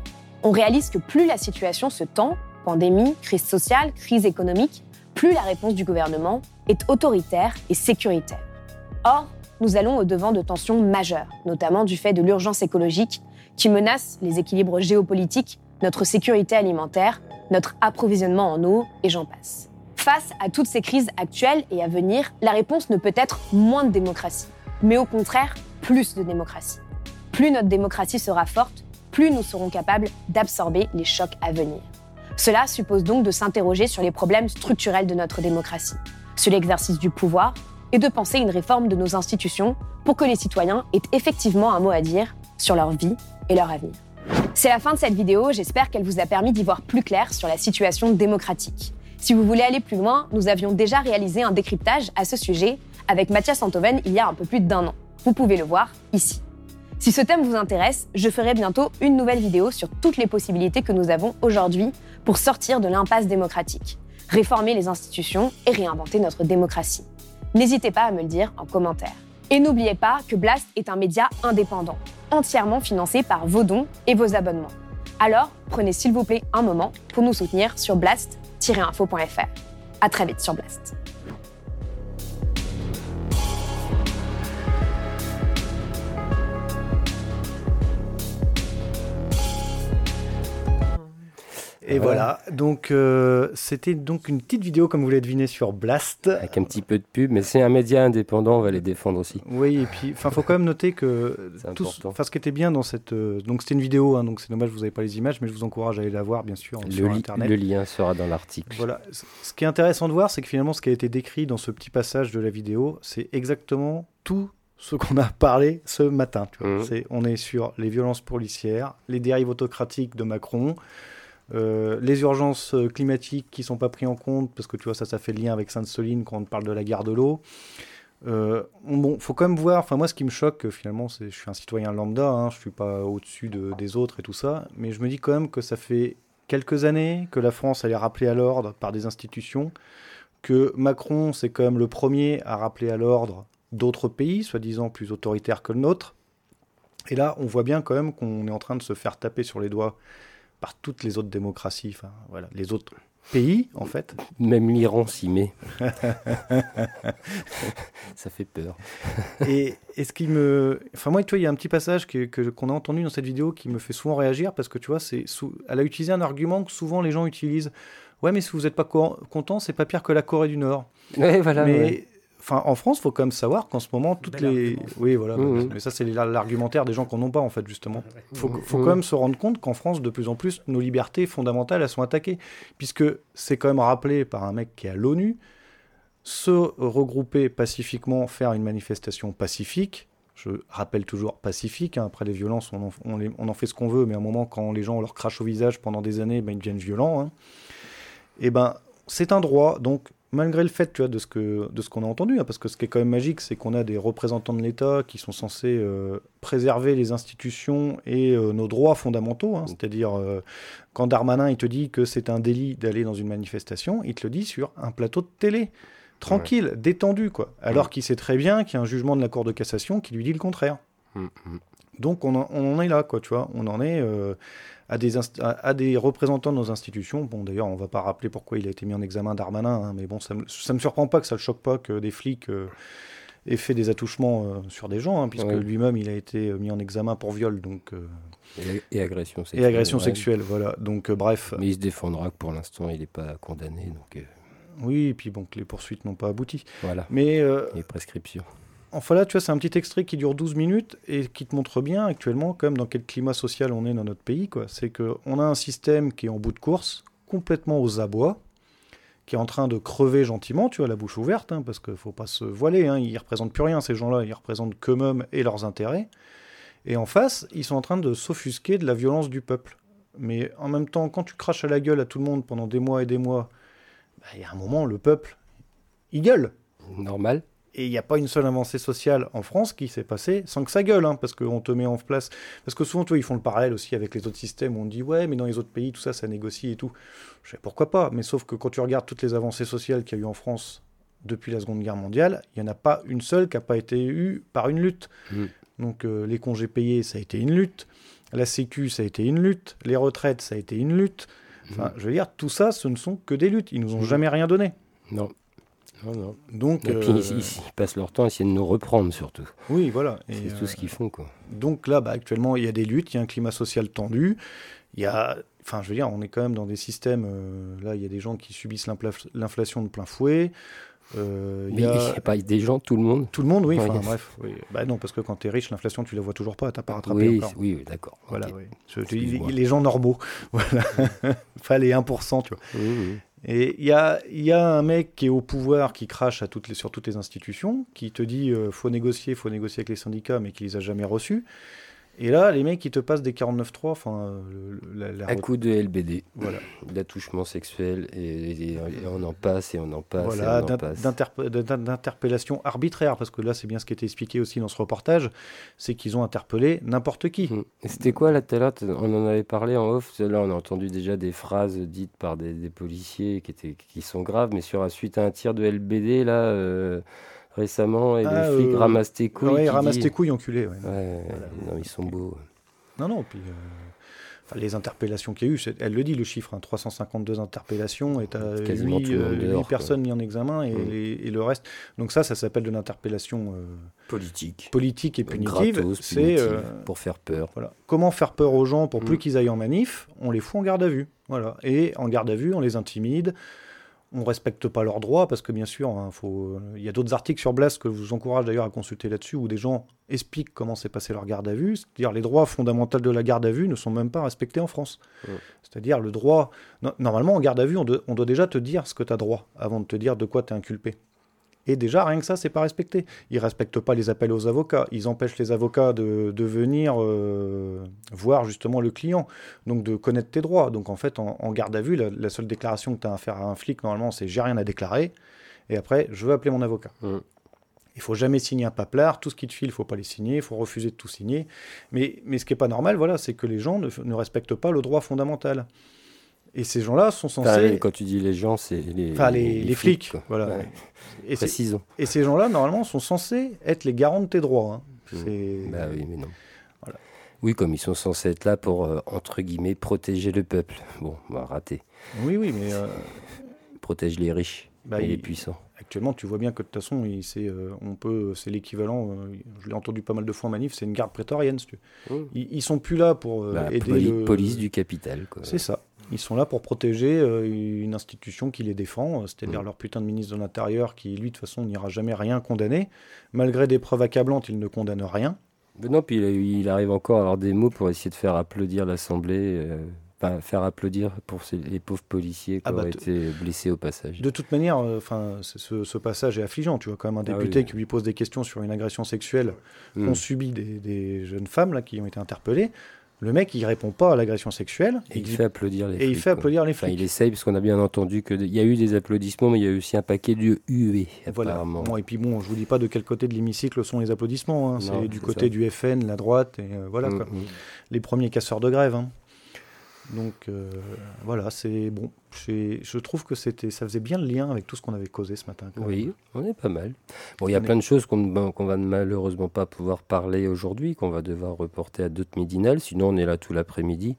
on réalise que plus la situation se tend, pandémie, crise sociale, crise économique, plus la réponse du gouvernement est autoritaire et sécuritaire. Or, nous allons au-devant de tensions majeures, notamment du fait de l'urgence écologique qui menace les équilibres géopolitiques, notre sécurité alimentaire, notre approvisionnement en eau et j'en passe. Face à toutes ces crises actuelles et à venir, la réponse ne peut être moins de démocratie, mais au contraire plus de démocratie. Plus notre démocratie sera forte, plus nous serons capables d'absorber les chocs à venir. Cela suppose donc de s'interroger sur les problèmes structurels de notre démocratie, sur l'exercice du pouvoir et de penser une réforme de nos institutions pour que les citoyens aient effectivement un mot à dire sur leur vie et leur avenir. C'est la fin de cette vidéo, j'espère qu'elle vous a permis d'y voir plus clair sur la situation démocratique. Si vous voulez aller plus loin, nous avions déjà réalisé un décryptage à ce sujet avec Mathias Antoven il y a un peu plus d'un an. Vous pouvez le voir ici. Si ce thème vous intéresse, je ferai bientôt une nouvelle vidéo sur toutes les possibilités que nous avons aujourd'hui pour sortir de l'impasse démocratique, réformer les institutions et réinventer notre démocratie. N'hésitez pas à me le dire en commentaire. Et n'oubliez pas que Blast est un média indépendant, entièrement financé par vos dons et vos abonnements. Alors, prenez s'il vous plaît un moment pour nous soutenir sur blast-info.fr. À très vite sur Blast. Et voilà, donc euh, c'était donc une petite vidéo comme vous l'avez deviné sur Blast. Avec un petit peu de pub, mais c'est un média indépendant, on va les défendre aussi. Oui, et puis il faut quand même noter que tout, ce qui était bien dans cette... euh, donc c'était une vidéo, hein, donc c'est dommage vous n'avez pas les images, mais je vous encourage à aller la voir bien sûr Le, sur Internet. le lien sera dans l'article. Voilà. Ce qui est intéressant de voir, c'est que finalement, ce qui a été décrit dans ce petit passage de la vidéo, c'est exactement tout ce qu'on a parlé ce matin. tu vois. C'est- on est sur les violences policières, les dérives autocratiques de Macron, euh, les urgences euh, climatiques qui sont pas prises en compte, parce que tu vois, ça, ça fait le lien avec Sainte-Soline quand on parle de la guerre de l'eau. Euh, bon, faut quand même voir. Enfin, moi, ce qui me choque, euh, finalement, c'est, je suis un citoyen lambda, hein, je suis pas au-dessus de- des autres et tout ça, mais je me dis quand même que ça fait quelques années que la France elle est rappelée à l'ordre par des institutions, que Macron c'est quand même le premier à rappeler à l'ordre d'autres pays, soi-disant plus autoritaires que le nôtre. Et là, on voit bien quand même qu'on est en train de se faire taper sur les doigts par toutes les autres démocraties, enfin voilà, les autres pays en fait. Même l'Iran s'y met. Ça fait peur. et, et ce qui me. Enfin, moi, tu vois, il y a un petit passage que- que- qu'on a entendu dans cette vidéo qui me fait souvent réagir parce que tu vois, c'est sou- elle a utilisé un argument que souvent les gens utilisent. Ouais, mais si vous n'êtes pas co- content, c'est pas pire que la Corée du Nord. Ouais, voilà, Mais. ouais. Enfin, en France, faut quand même savoir qu'en ce moment, toutes les. Oui, voilà. Mhm. Mais ça, c'est l'ar- l'argumentaire des gens qu'on n'ont pas, en fait, justement. Faut, que- faut Mhm. quand même se rendre compte qu'en France, de plus en plus, nos libertés fondamentales, elles sont attaquées. Puisque c'est quand même rappelé par un mec qui est à l'ONU, se regrouper pacifiquement, faire une manifestation pacifique. Je rappelle toujours pacifique. hein. Après les violences, on en, on les- on en fait ce qu'on veut, mais à un moment, quand les gens on leur crache au visage pendant des années, ben, ils deviennent violents. hein. Et ben, c'est un droit. Donc, malgré le fait, tu vois, de ce que de ce qu'on a entendu, hein, parce que ce qui est quand même magique, c'est qu'on a des représentants de l'État qui sont censés euh, préserver les institutions et euh, nos droits fondamentaux. hein. C'est-à-dire, euh, quand Darmanin il te dit que c'est un délit d'aller dans une manifestation, il te le dit sur un plateau de télé. Tranquille, détendu, quoi. Alors qu'il sait très bien qu'il y a un jugement de la Cour de cassation qui lui dit le contraire. Donc on en, on en est là, quoi, tu vois. On en est euh, à, des à, représentants de nos institutions. Bon, d'ailleurs, on va pas rappeler pourquoi il a été mis en examen Darmanin, hein, mais bon, ça me, ça me surprend pas que ça le choque pas que des flics euh, aient fait des attouchements euh, sur des gens, hein, puisque Ouais. lui-même, il a été mis en examen pour viol, donc... euh, Et, et agression et sexuelle. agression ouais. sexuelle, voilà. Donc, bref. Mais il se défendra que pour l'instant, il n'est pas condamné. Donc, Oui, et puis bon, que les poursuites n'ont pas abouti. Voilà. Mais... les prescriptions. Enfin là, tu vois, c'est un petit extrait qui dure 12 minutes et qui te montre bien actuellement, même, dans quel climat social on est dans notre pays. C'est qu'on a un système qui est en bout de course, complètement aux abois, qui est en train de crever gentiment, tu vois, la bouche ouverte, hein, parce qu'il ne faut pas se voiler, hein, ils ne représentent plus rien, ces gens-là, ils représentent qu'eux-mêmes et leurs intérêts. Et en face, ils sont en train de s'offusquer de la violence du peuple. Mais en même temps, quand tu craches à la gueule à tout le monde pendant des mois et des mois, bah, il y a un moment, le peuple, il gueule. Normal. Et il n'y a pas une seule avancée sociale en France qui s'est passée sans que ça gueule, hein, parce qu'on te met en place. Parce que souvent, tu vois, ils font le parallèle aussi avec les autres systèmes où on dit ouais, mais dans les autres pays, tout ça, ça négocie et tout. Je sais pourquoi pas, mais sauf que quand tu regardes toutes les avancées sociales qu'il y a eu en France depuis la Seconde Guerre mondiale, il n'y en a pas une seule qui n'a pas été eue par une lutte. Mm. Donc euh, les congés payés, ça a été une lutte. La Sécu, ça a été une lutte. Les retraites, ça a été une lutte. Enfin, je veux dire, tout ça, ce ne sont que des luttes. Ils nous ont Mm. jamais rien donné. Non. Non. Donc, Et puis, euh, ils, ils passent leur temps à essayer de nous reprendre, surtout. Oui, voilà. C'est tout ce euh, qu'ils font, quoi. Donc là, bah, actuellement, il y a des luttes, il y a un climat social tendu. Il y a, enfin, je veux dire, on est quand même dans des systèmes. euh, là, il y a des gens qui subissent l'infla- l'inflation de plein fouet. Euh, il y a pas des gens, tout le monde. tout le monde, oui. Enfin, bref, oui. Bah non, parce que quand tu es riche, l'inflation, tu la vois toujours pas. T'as pas rattrapé Oui, encore. oui, oui, d'accord. Voilà, oui. Je- les gens normaux, voilà. Enfin, les 1%, tu vois. Oui. Et il y a, un mec qui est au pouvoir, qui crache sur toutes les institutions, qui te dit euh, faut négocier, faut négocier avec les syndicats, mais qui les a jamais reçus. Et là, les mecs, ils te passent des 49.3, enfin, euh, la, la- À coup de LBD. Voilà. D'attouchement sexuel, et, et- et on en passe, et on en passe, voilà, d'interpellation arbitraire, parce que là, c'est bien ce qui était expliqué aussi dans ce reportage, c'est qu'ils ont interpellé n'importe qui. Et C'était quoi là tout à l'heure On en avait parlé en off. Là, on a entendu déjà des phrases dites par des, des policiers qui, étaient, qui sont graves, mais sur la suite à un tir de LBD, là, euh, récemment, et Ah, le flic euh, ramasse tes couilles. ouais, ramasse dit- tes couilles, enculé. Ouais. Ouais, non, ils sont beaux. Non, non, puis euh, enfin, les interpellations qu'il y a eu, elle le dit le chiffre, hein, 352 interpellations, et tu as Quasiment 8, tout le monde dehors, quoi. personnes mises en examen et, Mm. les- et le reste. Donc ça, ça s'appelle de l'interpellation euh, Politique. politique et punitive. C'est euh, pour faire peur. voilà. comment faire peur aux gens pour plus Mm. qu'ils aillent en manif, on les fout en garde à vue. Voilà. Et en garde à vue, on les intimide. On respecte pas leurs droits parce que bien sûr, hein, faut... il y a d'autres articles sur Blast que je vous encourage d'ailleurs à consulter là-dessus où des gens expliquent comment s'est passé leur garde à vue. C'est-à-dire les droits fondamentaux de la garde à vue ne sont même pas respectés en France. Ouais. C'est-à-dire le droit. no- Normalement, en garde à vue, on, de- on doit déjà te dire ce que tu as droit avant de te dire de quoi tu es inculpé. Et déjà, rien que ça, c'est pas respecté. Ils respectent pas les appels aux avocats. Ils empêchent les avocats de, de venir euh, voir justement le client, donc de connaître tes droits. Donc en fait, en, en garde à vue, la, la seule déclaration que tu as à faire à un flic, normalement, c'est j'ai rien à déclarer. Et après, je veux appeler mon avocat. Mm. Il faut jamais signer un paplard. Tout ce qui te file, il faut pas les signer. Il faut refuser de tout signer. Mais, mais ce qui est pas normal, voilà, c'est que les gens ne, ne respectent pas le droit fondamental. Et ces gens-là sont censés. Enfin, quand tu dis les gens, c'est les, Enfin, les, les flics, voilà. Ouais. Et, c'est- Précisons. et ces gens-là, normalement, sont censés être les garants de tes droits. hein. Mm. C'est- Bah oui, mais non. Voilà. Oui, comme ils sont censés être là pour, euh, entre guillemets, protéger le peuple. Bon, bah, raté. Oui, oui, mais euh, Protège les riches Bah, et les puissants. actuellement, tu vois bien que de toute façon, c'est, euh, on peut, c'est l'équivalent. euh, je l'ai entendu pas mal de fois en manif. C'est une garde prétorienne. si tu veux. Mm. Ils, ils sont plus là pour euh, Bah, aider poli- le- Police du capital. Quoi. C'est ça. Ils sont là pour protéger euh, une institution qui les défend, euh, c'est-à-dire Mm. leur putain de ministre de l'Intérieur qui, lui, de toute façon, n'ira jamais rien condamner. Malgré des preuves accablantes, il ne condamne rien. Mais non, puis il, il arrive encore à avoir des mots pour essayer de faire applaudir l'Assemblée. euh, faire applaudir pour ces- les pauvres policiers qui Ah bah, ont t- été blessés au passage. De toute manière, euh, ce, ce passage est affligeant. Tu vois, quand même un Ah député oui. qui lui pose des questions sur une agression sexuelle Mm. qu'ont subi des, des jeunes femmes là, qui ont été interpellées. Le mec, il répond pas à l'agression sexuelle. Et il fait applaudir les et flics. il fait quoi. applaudir les Enfin, il essaye, parce qu'on a bien entendu qu'il y a eu des applaudissements, mais il y a eu aussi un paquet de huées, Voilà. apparemment. Bon, et puis bon, je vous dis pas de quel côté de l'hémicycle sont les applaudissements. hein. C'est du côté ça. du FN, la droite, et euh, voilà. Mm, quoi. mm. Les premiers casseurs de grève. hein. Donc euh, voilà, c'est bon. Je trouve que c'était, ça faisait bien le lien avec tout ce qu'on avait causé ce matin. quand Oui, même. on est pas mal. Bon, il y a On est- plein de choses qu'on ne qu'on va malheureusement pas pouvoir parler aujourd'hui, qu'on va devoir reporter à d'autres midinales. Sinon, on est là tout l'après-midi.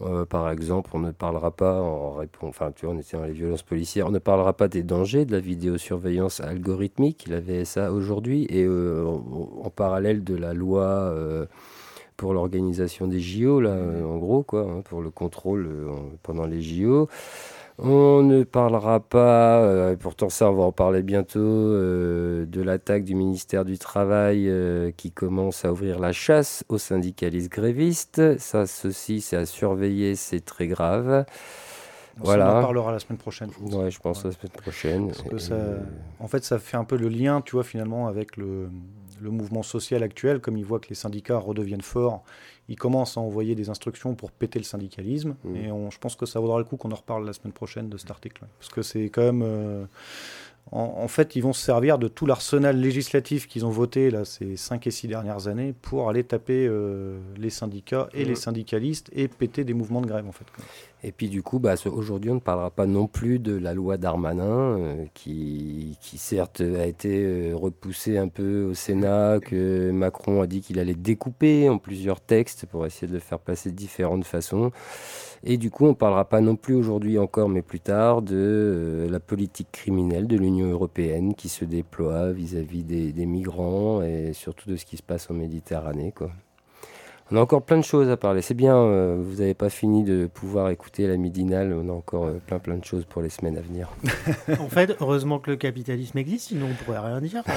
Euh, par exemple, on ne parlera pas en réponse. Enfin, tu vois, on était dans les violences policières. On ne parlera pas des dangers de la vidéosurveillance algorithmique, la VSA aujourd'hui, et euh, en, en parallèle de la loi. Pour l'organisation des JO, là, euh, en gros, quoi, hein, pour le contrôle euh, en- pendant les JO. On ne parlera pas, euh, pourtant ça on va en parler bientôt, euh, de l'attaque du ministère du Travail euh, qui commence à ouvrir la chasse aux syndicalistes grévistes. Ça, ceci, c'est à surveiller, c'est très grave. Voilà. On en parlera la semaine prochaine. je pense. Ouais, je pense la semaine prochaine. Parce que Et- ça, en fait, ça fait un peu le lien, tu vois, finalement, avec le, le mouvement social actuel. Comme ils voient que les syndicats redeviennent forts, ils commencent à envoyer des instructions pour péter le syndicalisme. Mm. Et on, je pense que ça vaudra le coup qu'on en reparle la semaine prochaine de cet article. Parce que c'est quand même. euh, en, en fait, ils vont se servir de tout l'arsenal législatif qu'ils ont voté là, ces 5 et 6 dernières années pour aller taper euh, les syndicats et Mm. les syndicalistes et péter des mouvements de grève, en fait. Et puis du coup, bah, aujourd'hui, on ne parlera pas non plus de la loi Darmanin, euh, qui, qui certes a été euh, repoussée un peu au Sénat, que Macron a dit qu'il allait découper en plusieurs textes pour essayer de le faire passer de différentes façons. Et du coup, on ne parlera pas non plus aujourd'hui encore, mais plus tard, de euh, la politique criminelle de l'Union européenne qui se déploie vis-à-vis des, des migrants et surtout de ce qui se passe en Méditerranée. On a encore plein de choses à parler. C'est bien, euh, vous n'avez pas fini de pouvoir écouter la midinale. On a encore euh, plein plein de choses pour les semaines à venir. En fait, heureusement que le capitalisme existe, sinon on pourrait rien dire.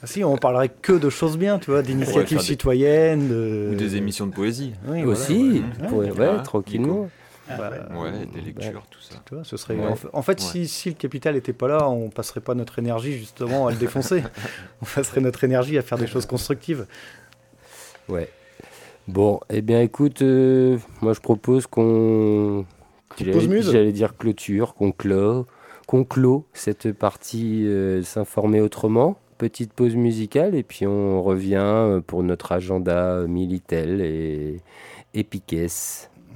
Ah si, on parlerait que de choses bien, tu vois, d'initiatives citoyennes. de- Ou des émissions de poésie. Oui, voilà, Aussi, ouais. pour- Ouais. ouais, Ah, tranquillement. Bah, Ouais, des lectures, tout ça. Tu vois, ce serait. Ouais. En fait- En fait, si, si le capital n'était pas là, on passerait pas notre énergie justement à le défoncer. on passerait notre énergie à faire des choses constructives. Ouais. Bon, eh bien écoute, euh, moi je propose qu'on. Pose muse J'allais dire clôture, qu'on clôt, qu'on clôt cette partie euh, s'informer autrement. Petite pause musicale et puis on revient euh, pour notre agenda Militel et Epiques.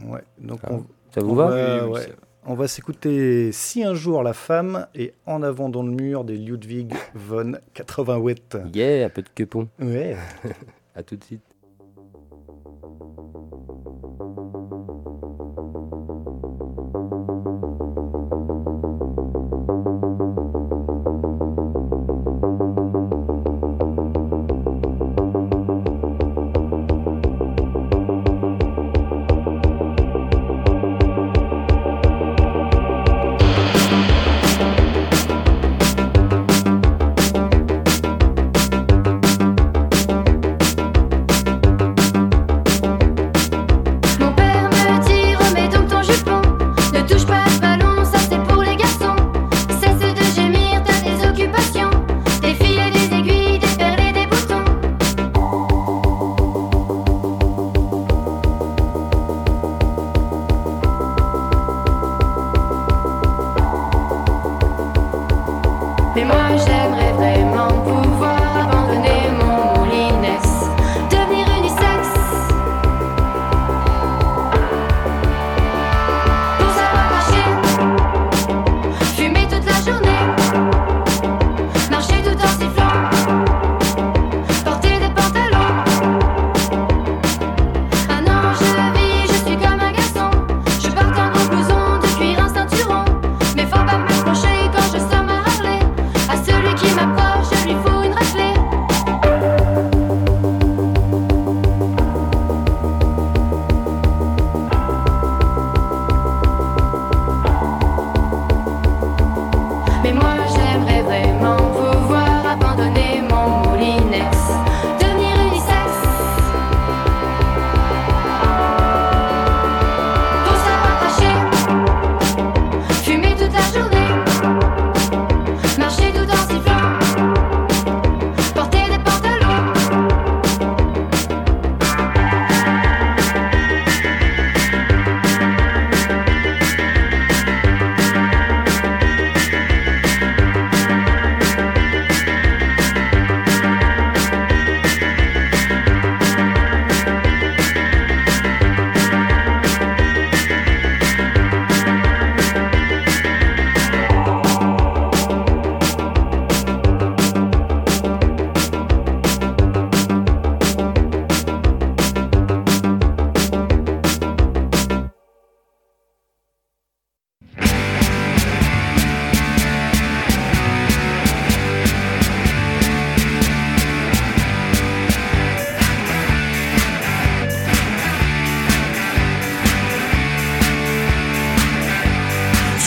Ouais, donc Ah, on, ça vous on va? va, ouais. On va s'écouter Si un jour la femme et En avant dans le mur des Ludwig von 88. Yeah, un peu de quepon. Ouais. à tout de suite.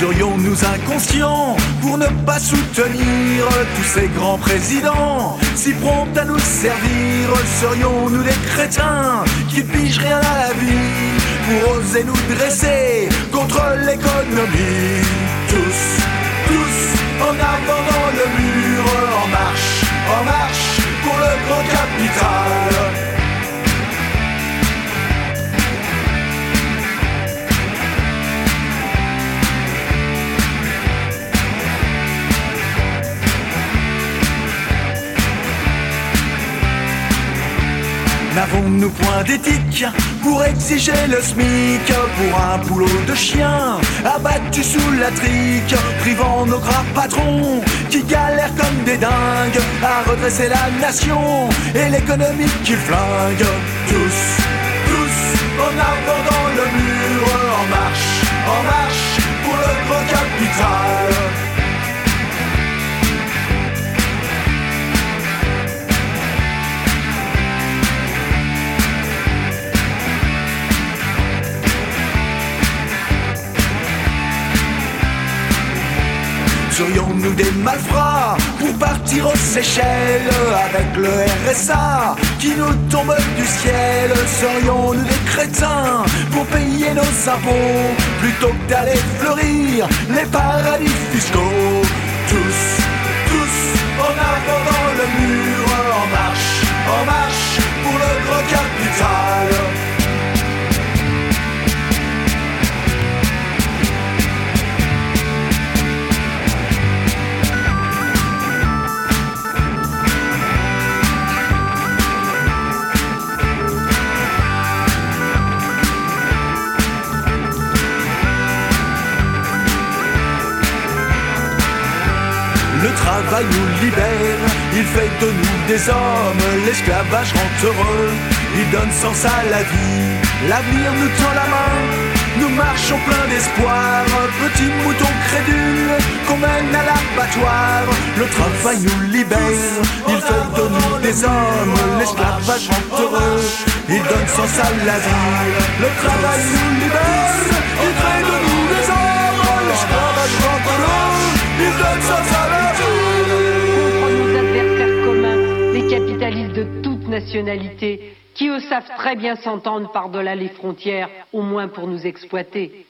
Serions-nous inconscients pour ne pas soutenir tous ces grands présidents? Si prompts à nous servir, serions-nous des crétins qui pigent rien à la vie Pour oser nous dresser contre l'économie? Tous, tous, en avant le mur, en marche, en marche pour le grand capital N'avons-nous point d'éthique pour exiger le SMIC pour un boulot de chien abattu sous la trique, privant nos gras patrons qui galèrent comme des dingues à redresser la nation et l'économie qui flingue tous, tous en avant le mur, en marche, en marche pour le grand capital. Serions-nous des malfrats pour partir aux Seychelles avec le RSA qui nous tombe du ciel? Serions-nous des crétins pour payer nos impôts plutôt que d'aller fleurir les paradis fiscaux? Tous, tous en avant dans le mur, en marche, en marche pour le grand capital. Travail nous libère, il fait de nous des hommes. L'esclavage rend heureux, il donne sens à la vie. L'avenir nous tend la main, nous marchons plein d'espoir. Petit mouton crédule qu'on mène à l'abattoir. Le travail nous libère, il fait de nous des hommes. L'esclavage rend heureux, il donne sens à la vie. Le travail nous libère, il fait de nous des hommes. L'esclavage rend heureux, il donne sens à la vie. Les capitalistes de toute nationalité, qui eux savent très bien s'entendre par-delà les frontières, au moins pour nous exploiter.